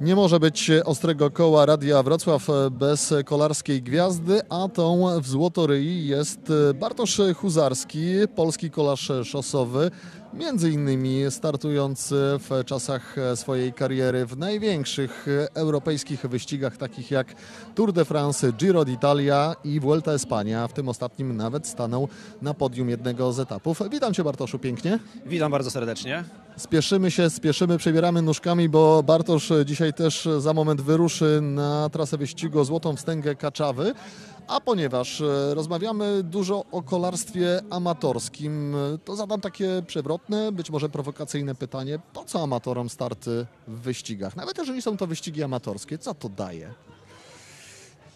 Nie może być ostrego koła Radia Wrocław bez kolarskiej gwiazdy, a tą w Złotoryi jest Bartosz Huzarski, polski kolarz szosowy, między innymi startujący w czasach swojej kariery w największych europejskich wyścigach takich jak Tour de France, Giro d'Italia i Vuelta Espania. W tym ostatnim nawet stanął na podium jednego z etapów. Witam Cię Bartoszu pięknie. Witam bardzo serdecznie. Spieszymy się, spieszymy, przebieramy nóżkami, bo Bartosz dzisiaj też za moment wyruszy na trasę wyścigu Złotą Wstęgę Kaczawy. A ponieważ e, rozmawiamy dużo o kolarstwie amatorskim, e, to zadam takie przewrotne, być może prowokacyjne pytanie. Po co amatorom starty w wyścigach? Nawet jeżeli są to wyścigi amatorskie, co to daje?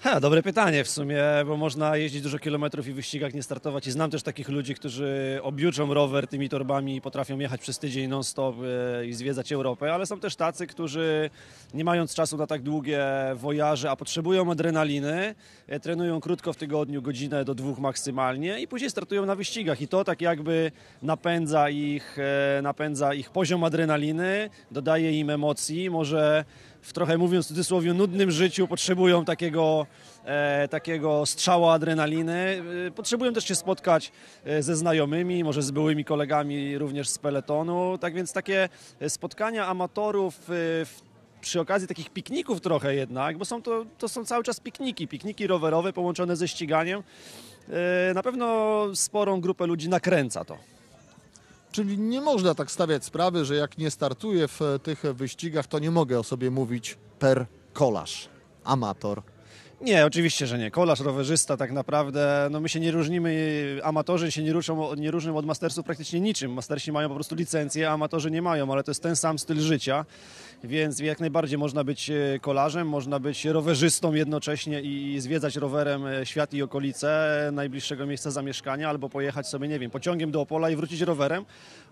Ha, dobre pytanie w sumie, bo można jeździć dużo kilometrów i w wyścigach nie startować. I znam też takich ludzi, którzy objuczą rower tymi torbami i potrafią jechać przez tydzień non-stop e, i zwiedzać Europę, ale są też tacy, którzy nie mając czasu na tak długie wojaże, a potrzebują adrenaliny, e, trenują krótko w tygodniu, godzinę do dwóch maksymalnie i później startują na wyścigach. I to tak jakby napędza ich, e, napędza ich poziom adrenaliny, dodaje im emocji, może w trochę mówiąc w cudzysłowie nudnym życiu potrzebują takiego, e, takiego strzała adrenaliny. E, potrzebują też się spotkać e, ze znajomymi, może z byłymi kolegami również z peletonu. Tak więc takie spotkania amatorów e, w przy okazji takich pikników trochę jednak, bo są to, to są cały czas pikniki, pikniki rowerowe połączone ze ściganiem. E, Na pewno sporą grupę ludzi nakręca to. Czyli nie można tak stawiać sprawy, że jak nie startuję w tych wyścigach, to nie mogę o sobie mówić per kolarz, amator. Nie, oczywiście, że nie. Kolarz, rowerzysta tak naprawdę, no my się nie różnimy, amatorzy się nie, ruszą, nie różnią od mastersów praktycznie niczym. Mastersi mają po prostu licencję, a amatorzy nie mają, ale to jest ten sam styl życia, więc jak najbardziej można być e, kolarzem, można być rowerzystą jednocześnie i zwiedzać rowerem e, świat i okolice najbliższego miejsca zamieszkania, albo pojechać sobie, nie wiem, pociągiem do Opola i wrócić rowerem,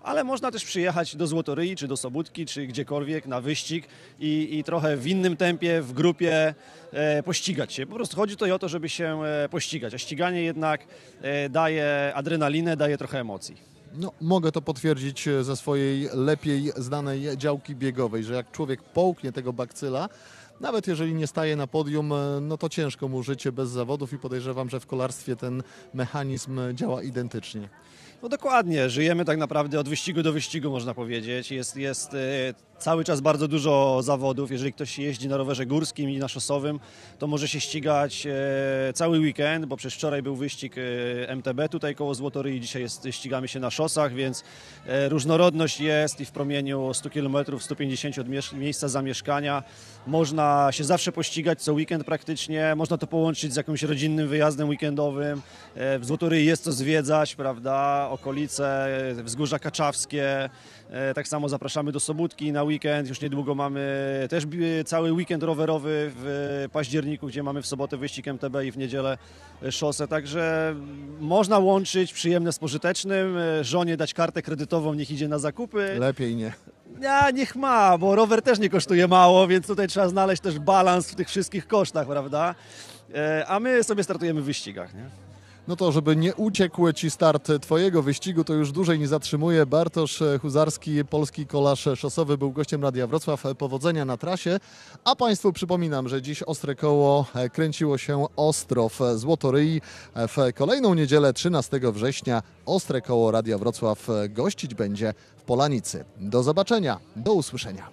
ale można też przyjechać do Złotoryi, czy do Sobótki, czy gdziekolwiek na wyścig i, i trochę w innym tempie, w grupie e, pościgać się. Po prostu chodzi tutaj o to, żeby się e, pościgać, a ściganie jednak e, daje adrenalinę, daje trochę emocji. No, mogę to potwierdzić e, ze swojej lepiej znanej działki biegowej, że jak człowiek połknie tego bakcyla, nawet jeżeli nie staje na podium, no to ciężko mu życie bez zawodów i podejrzewam, że w kolarstwie ten mechanizm działa identycznie. No dokładnie, żyjemy tak naprawdę od wyścigu do wyścigu, można powiedzieć. Jest, jest cały czas bardzo dużo zawodów. Jeżeli ktoś jeździ na rowerze górskim i na szosowym, to może się ścigać e, cały weekend, bo przecież wczoraj był wyścig e, MTB tutaj koło Złotoryi, dzisiaj jest, ścigamy się na szosach, więc e, różnorodność jest i w promieniu 100 km, 150 od miejsca zamieszkania można się zawsze pościgać, co weekend praktycznie. Można to połączyć z jakimś rodzinnym wyjazdem weekendowym. W Złotoryi jest co zwiedzać, prawda, okolice, wzgórza kaczawskie. Tak samo zapraszamy do Sobótki na weekend. Już niedługo mamy też cały weekend rowerowy w październiku, gdzie mamy w sobotę wyścig MTB i w niedzielę szosę. Także można łączyć przyjemne z pożytecznym. Żonie dać kartę kredytową, niech idzie na zakupy. Lepiej nie. Ja, niech ma, bo rower też nie kosztuje mało, więc tutaj trzeba znaleźć też balans w tych wszystkich kosztach, prawda? E, A my sobie startujemy w wyścigach, nie? No to, żeby nie uciekł Ci start Twojego wyścigu, to już dłużej nie zatrzymuję. Bartosz Huzarski, polski kolarz szosowy, był gościem Radia Wrocław. Powodzenia na trasie. A Państwu przypominam, że dziś ostre koło kręciło się ostro w Złotoryi. W kolejną niedzielę 13 września ostre koło Radia Wrocław gościć będzie w Polanicy. Do zobaczenia, do usłyszenia.